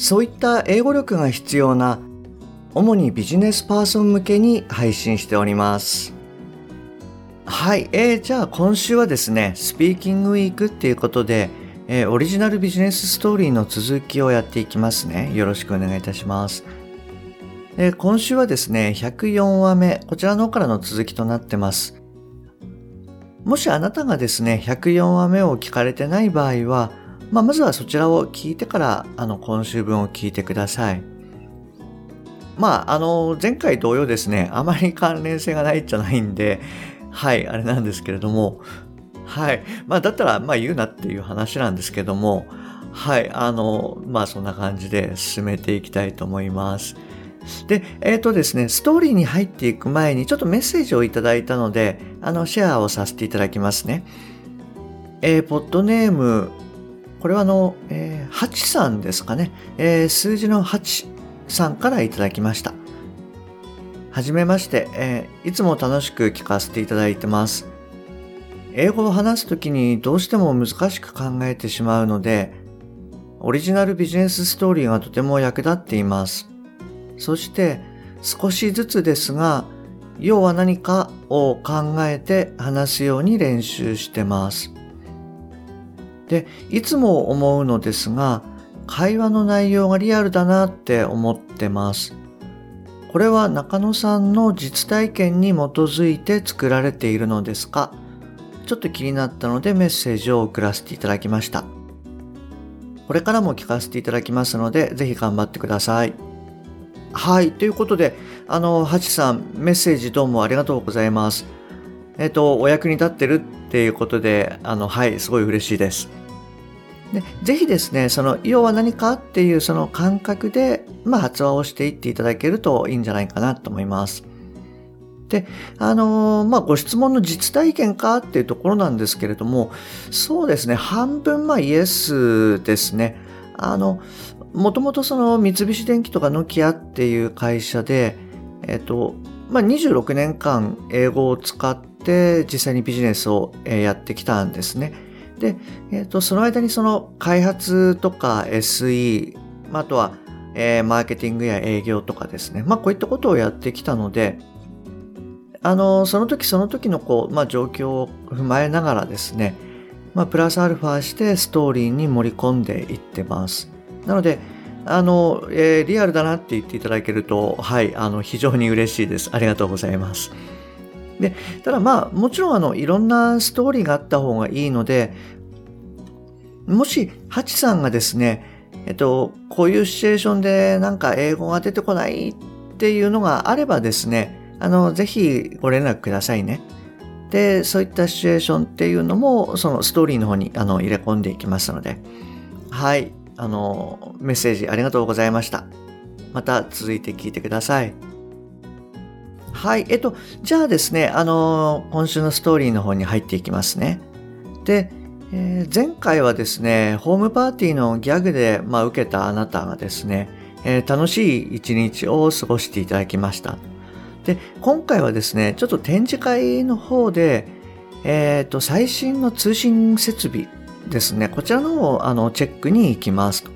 そういった英語力が必要な主にビジネスパーソン向けに配信しております。はい、えー、じゃあ今週はですねスピーキングウィークっていうことで、えー、オリジナルビジネスストーリーの続きをやっていきますね。よろしくお願いいたします。で今週はですね104話目こちらの方からの続きとなってます。もしあなたがですね、104話目を聞かれてない場合は、まあ、まずはそちらを聞いてから、あの、今週分を聞いてください。まあ、あの、前回同様ですね、あまり関連性がないじゃないんで、はい、あれなんですけれども、はい。まあ、だったら、まあ、言うなっていう話なんですけども、はい、あの、まあ、そんな感じで進めていきたいと思います。で、えっ、ー、とですね、ストーリーに入っていく前にちょっとメッセージをいただいたので、あの、シェアをさせていただきますね。えー、ポッドネーム、これはあの、えー、8さんですかね。えー、数字の8さんからいただきました。はじめまして、えー、いつも楽しく聞かせていただいてます。英語を話すときにどうしても難しく考えてしまうので、オリジナルビジネスストーリーがとても役立っています。そして少しずつですが、要は何かを考えて話すように練習してます。で、いつも思うのですが、会話の内容がリアルだなって思ってます。これは中野さんの実体験に基づいて作られているのですか？ちょっと気になったのでメッセージを送らせていただきました。これからも聞かせていただきますので、ぜひ頑張ってください。はい。ということで、あの、ハチさん、メッセージどうもありがとうございます。えっと、お役に立ってるっていうことで、あの、はい、すごい嬉しいです。で、ぜひですね、その、要は何かっていうその感覚で、まあ、発話をしていっていただけるといいんじゃないかなと思います。で、あのー、まあ、ご質問の実体験かっていうところなんですけれども、そうですね、半分、まあ、イエスですね。あの、もともとその三菱電機とかノキアっていう会社で、えっと、まあ、26年間英語を使って実際にビジネスをやってきたんですね。で、えっと、その間にその開発とか SE、まあとは、えー、マーケティングや営業とかですね。まあ、こういったことをやってきたので、あの、その時その時のこう、まあ、状況を踏まえながらですね、まあ、プラスアルファしてストーリーに盛り込んでいってます。なので、あの、えー、リアルだなって言っていただけると、はい、あの、非常に嬉しいです。ありがとうございます。で、ただまあ、もちろんあの、いろんなストーリーがあった方がいいので、もし、ハチさんがですね、えっと、こういうシチュエーションでなんか英語が出てこないっていうのがあればですね、あの、ぜひご連絡くださいね。で、そういったシチュエーションっていうのも、そのストーリーの方にあの入れ込んでいきますので、はい。あの、メッセージありがとうございました。また続いて聞いてください。はい。えっと、じゃあですね、あの、今週のストーリーの方に入っていきますね。で、えー、前回はですね、ホームパーティーのギャグで、まあ、受けたあなたがですね、えー、楽しい一日を過ごしていただきました。で、今回はですね、ちょっと展示会の方で、えっ、ー、と、最新の通信設備ですね、こちらの方をあのチェックに行きますと、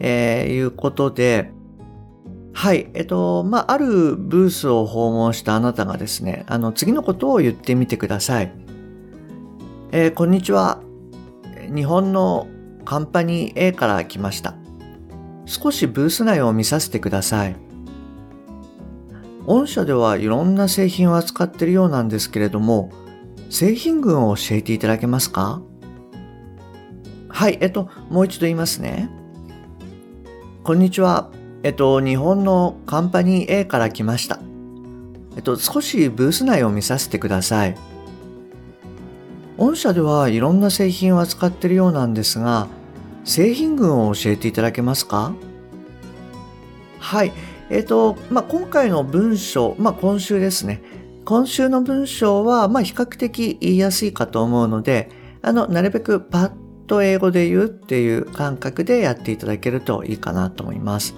えー、いうことで、はい。えっと、まあ、あるブースを訪問したあなたがですね、あの、次のことを言ってみてください。えー、こんにちは。日本のカンパニー A から来ました。少しブース内を見させてください。御社ではいろんな製品を扱ってるようなんですけれども、製品群を教えていただけますか？はい、えっと、もう一度言いますね。こんにちは。えっと、日本のカンパニー A から来ました。えっと、少しブース内を見させてください。御社ではいろんな製品を扱ってるようなんですが、製品群を教えていただけますか？はい。えっ、ー、と、まあ、今回の文章、まあ、今週ですね。今週の文章は、ま、比較的言いやすいかと思うので、あの、なるべくパッと英語で言うっていう感覚でやっていただけるといいかなと思います。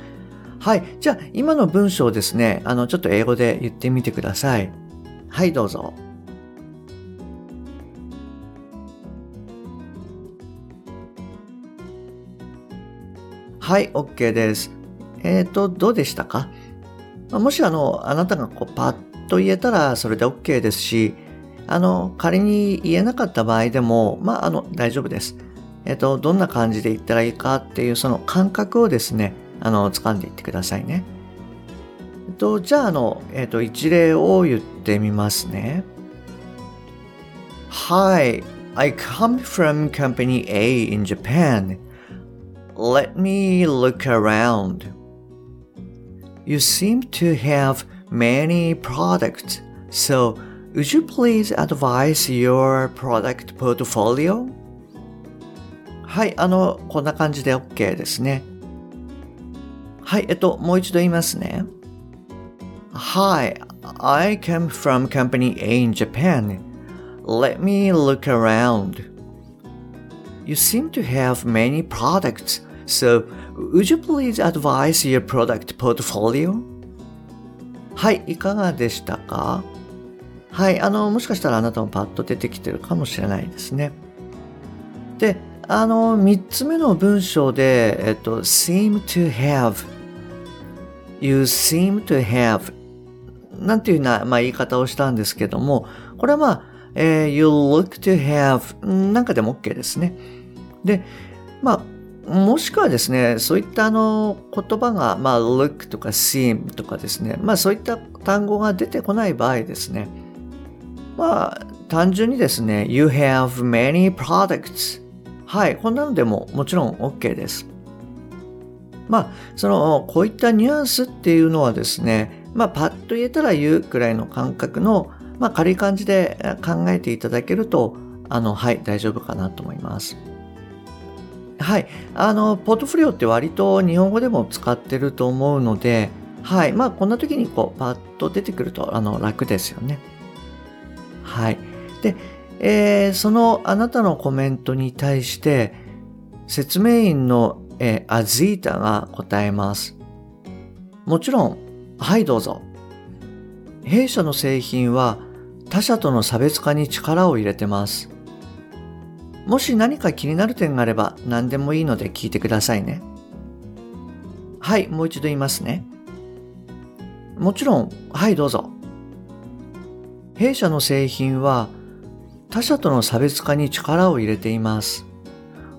はい。じゃあ、今の文章をですね、あの、ちょっと英語で言ってみてください。はい、どうぞ。はい、OK です。えっ、ー、と、どうでしたか？もしあの、あなたがこうパッと言えたらそれで OK ですし、あの、仮に言えなかった場合でも、まあ、あの、大丈夫です。えっ、ー、と、どんな感じで言ったらいいかっていうその感覚をですね、あの、掴んでいってくださいね。えっと、じゃあ、あの、えっと、一例を言ってみますね。Hi, I come from company A in Japan. Let me look around. You seem to have many products, so would you please advise your product portfolio? はい、あの、こんな感じで OK ですね。はい、えっと、もう一度言いますね。Hi, I come from company A in Japan. Let me look around. You seem to have many products, so would you please advise your product portfolio? はい、いかがでしたかはい、あの、もしかしたらあなたもパッと出てきてるかもしれないですね。で、あの、三つ目の文章で、えっと、seem to have you seem to have なんていうような、まあ、言い方をしたんですけども、これはまあ、えー、you look to have なんかでも OK ですね。で、まあ、もしくはですね、そういったあの言葉が、まあ、look とか seem とかですね、まあそういった単語が出てこない場合ですね、まあ単純にですね、you have many products はい、こんなのでももちろん OK です。まあ、その、こういったニュアンスっていうのはですね、まあ、パッと言えたら言うくらいの感覚の、まあ、軽い感じで考えていただけると、あの、はい、大丈夫かなと思います。はい。あの、ポートフリオって割と日本語でも使ってると思うので、はい。まあ、こんな時にこう、パッと出てくると、あの、楽ですよね。はい。で、えー、そのあなたのコメントに対して、説明員のえー、アズータが答えます。もちろん、はいどうぞ。弊社の製品は他社との差別化に力を入れてます。もし何か気になる点があれば何でもいいので聞いてくださいね。はい、もう一度言いますね。もちろん、はいどうぞ。弊社の製品は他社との差別化に力を入れています。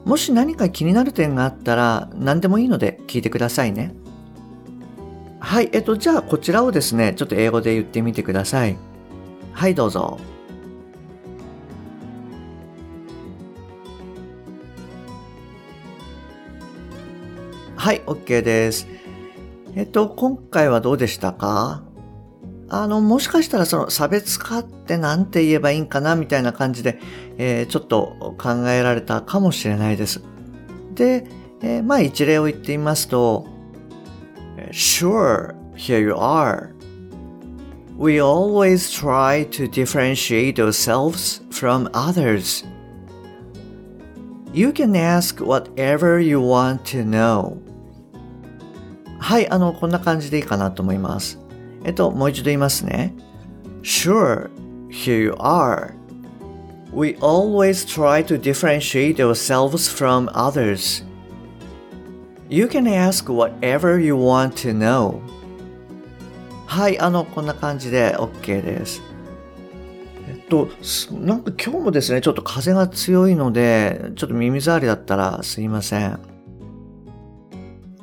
もし何か気になる点があったら何でもいいので聞いてくださいね。はい、えっと、じゃあこちらをですね、ちょっと英語で言ってみてください。はい、どうぞ。はい、OK です。えっと、今回はどうでしたか？あの、もしかしたらその差別化って何て言えばいいんかなみたいな感じで、えー、ちょっと考えられたかもしれないです。で、えー、まあ一例を言ってみますと、Sure, here you are. We always try to differentiate ourselves from others. You can ask whatever you want to know. はい、あの、こんな感じでいいかなと思います。えっと、もう一度言いますね。Sure, here you are. We always try to differentiate ourselves from others. You can ask whatever you want to know. はい、あの、こんな感じで OK です。えっと、なんか今日もですね、ちょっと風が強いので、ちょっと耳障りだったらすいません。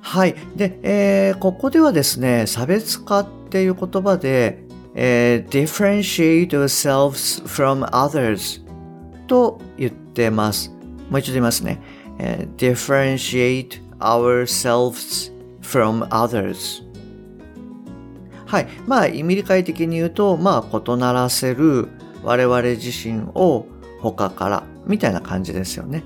はい。で、えー、ここではですね、差別化っっていう言葉で、えー、differentiate ourselves from others と言ってます。もう一度言いますね。えー、differentiate ourselves from others はい。まあ、意味理解的に言うと、まあ、異ならせる我々自身を他からみたいな感じですよね。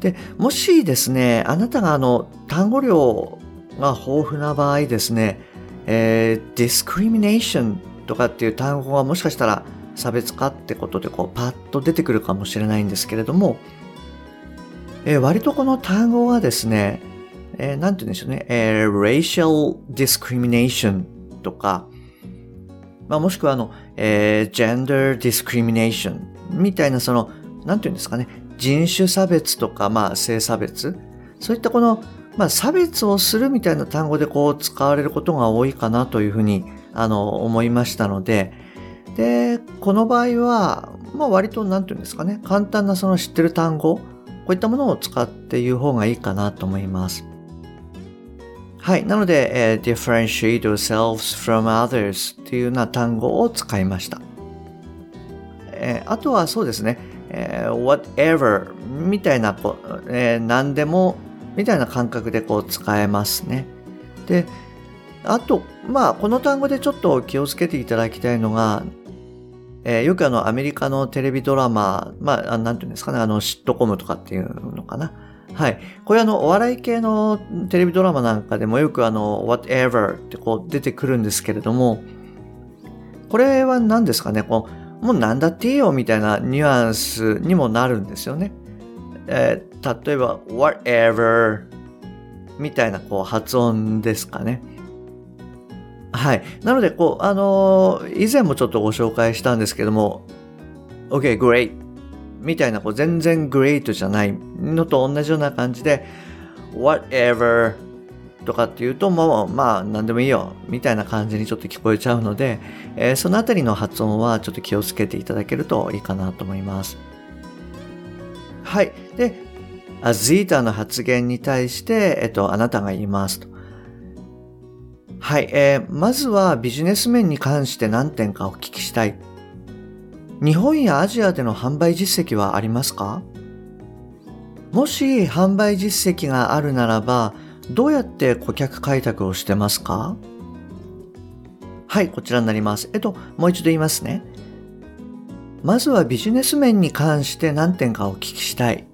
で、もしですね、あなたがあの、単語量が豊富な場合ですね、えー、discrimination とかっていう単語がもしかしたら差別化ってことでこうパッと出てくるかもしれないんですけれども、えー、割とこの単語はですね、えー、なんて言うんでしょうね、えー、racial discrimination とか、まあ、もしくはあの、えー、gender discrimination みたいなその、なんて言うんですかね、人種差別とか、まあ、性差別、そういったこの、まあ、差別をするみたいな単語でこう使われることが多いかなというふうに、あの、思いましたので、で、この場合は、まあ、割と、なんて言うんですかね、簡単なその知ってる単語、こういったものを使って言う方がいいかなと思います。はい。なので、えー、differentiate yourselves from others っていうような単語を使いました。えー、あとはそうですね、えー、whatever みたいな、こえー、何でもみたいな感覚でこう使えますね。で、あと、まあ、この単語でちょっと気をつけていただきたいのが、えー、よくあの、アメリカのテレビドラマ、まあ、なんていうんですかね、あの、シットコムとかっていうのかな。はい。これあの、お笑い系のテレビドラマなんかでもよくあの、whatever ってこう出てくるんですけれども、これは何ですかね、こう、もう何だっていいよみたいなニュアンスにもなるんですよね。えー、例えば、whatever みたいなこう発音ですかね。はい。なので、こう、あのー、以前もちょっとご紹介したんですけども、OK, great みたいな、こう、全然 great じゃないのと同じような感じで、whatever とかっていうともうまあ何でもいいよみたいな感じにちょっと聞こえちゃうので、えー、そのあたりの発音はちょっと気をつけていただけるといいかなと思います。はい。で、アズータの発言に対して、えっと、あなたが言いますと。はい。えー、まずはビジネス面に関して何点かお聞きしたい。日本やアジアでの販売実績はありますか？もし販売実績があるならば、どうやって顧客開拓をしてますか？はい、こちらになります。えっと、もう一度言いますね。まずはビジネス面に関して何点かお聞きしたい。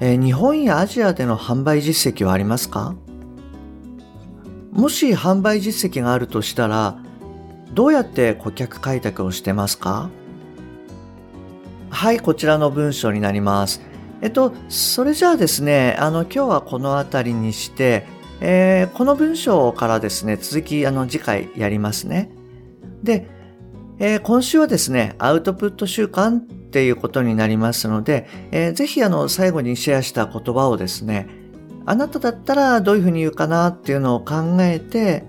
えー、日本やアジアでの販売実績はありますか？もし販売実績があるとしたら、どうやって顧客開拓をしてますか？はい、こちらの文章になります。えっと、それじゃあですね、あの、今日はこの辺りにして、えー、この文章からですね、続き、あの、次回やりますね。で、えー、今週はですね、アウトプット習慣っていうことになりますので、えー、ぜひ、あの、最後にシェアした言葉をですね、あなただったらどういうふうに言うかなっていうのを考えて、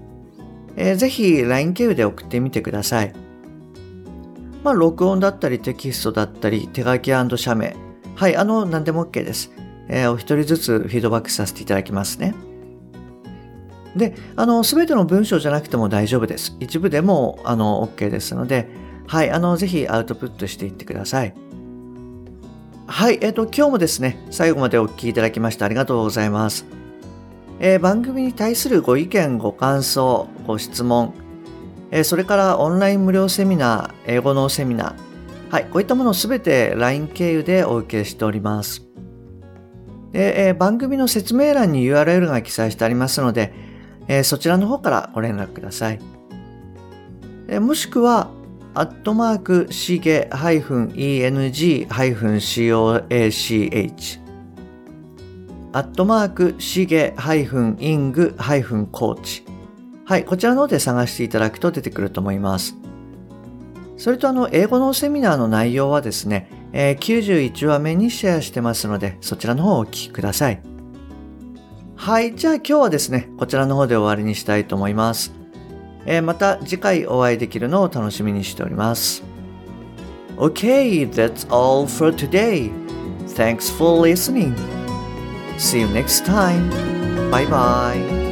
えー、ぜひ LINE 経由で送ってみてください。まあ、録音だったりテキストだったり手書き写メ、はい、あの、何でも OK です。えー、お一人ずつフィードバックさせていただきますね。で、あの、すべての文章じゃなくても大丈夫です。一部でも、あの、OK ですので、はい、あの、ぜひアウトプットしていってください。はい、えっ、ー、と、今日もですね、最後までお聞きいただきましてありがとうございます。えー、番組に対するご意見、ご感想、ご質問、えー、それからオンライン無料セミナー、英語のセミナー、はい、こういったものをすべて LINE 経由でお受けしております。でえー、番組の説明欄に URL が記載してありますので、えー、そちらの方からご連絡ください。えー、もしくは、アットマーク、しげ -eng-coach アットマーク、しげ -ing-coach はい、こちらの方で探していただくと出てくると思います。それとあの、英語のセミナーの内容はですね、えー、91話目にシェアしてますので、そちらの方をお聞きください。はい、じゃあ今日はですね、こちらの方で終わりにしたいと思います。えー、また次回お会いできるのを楽しみにしております。Okay, that's all for today. Thanks for listening. See you next time. Bye bye.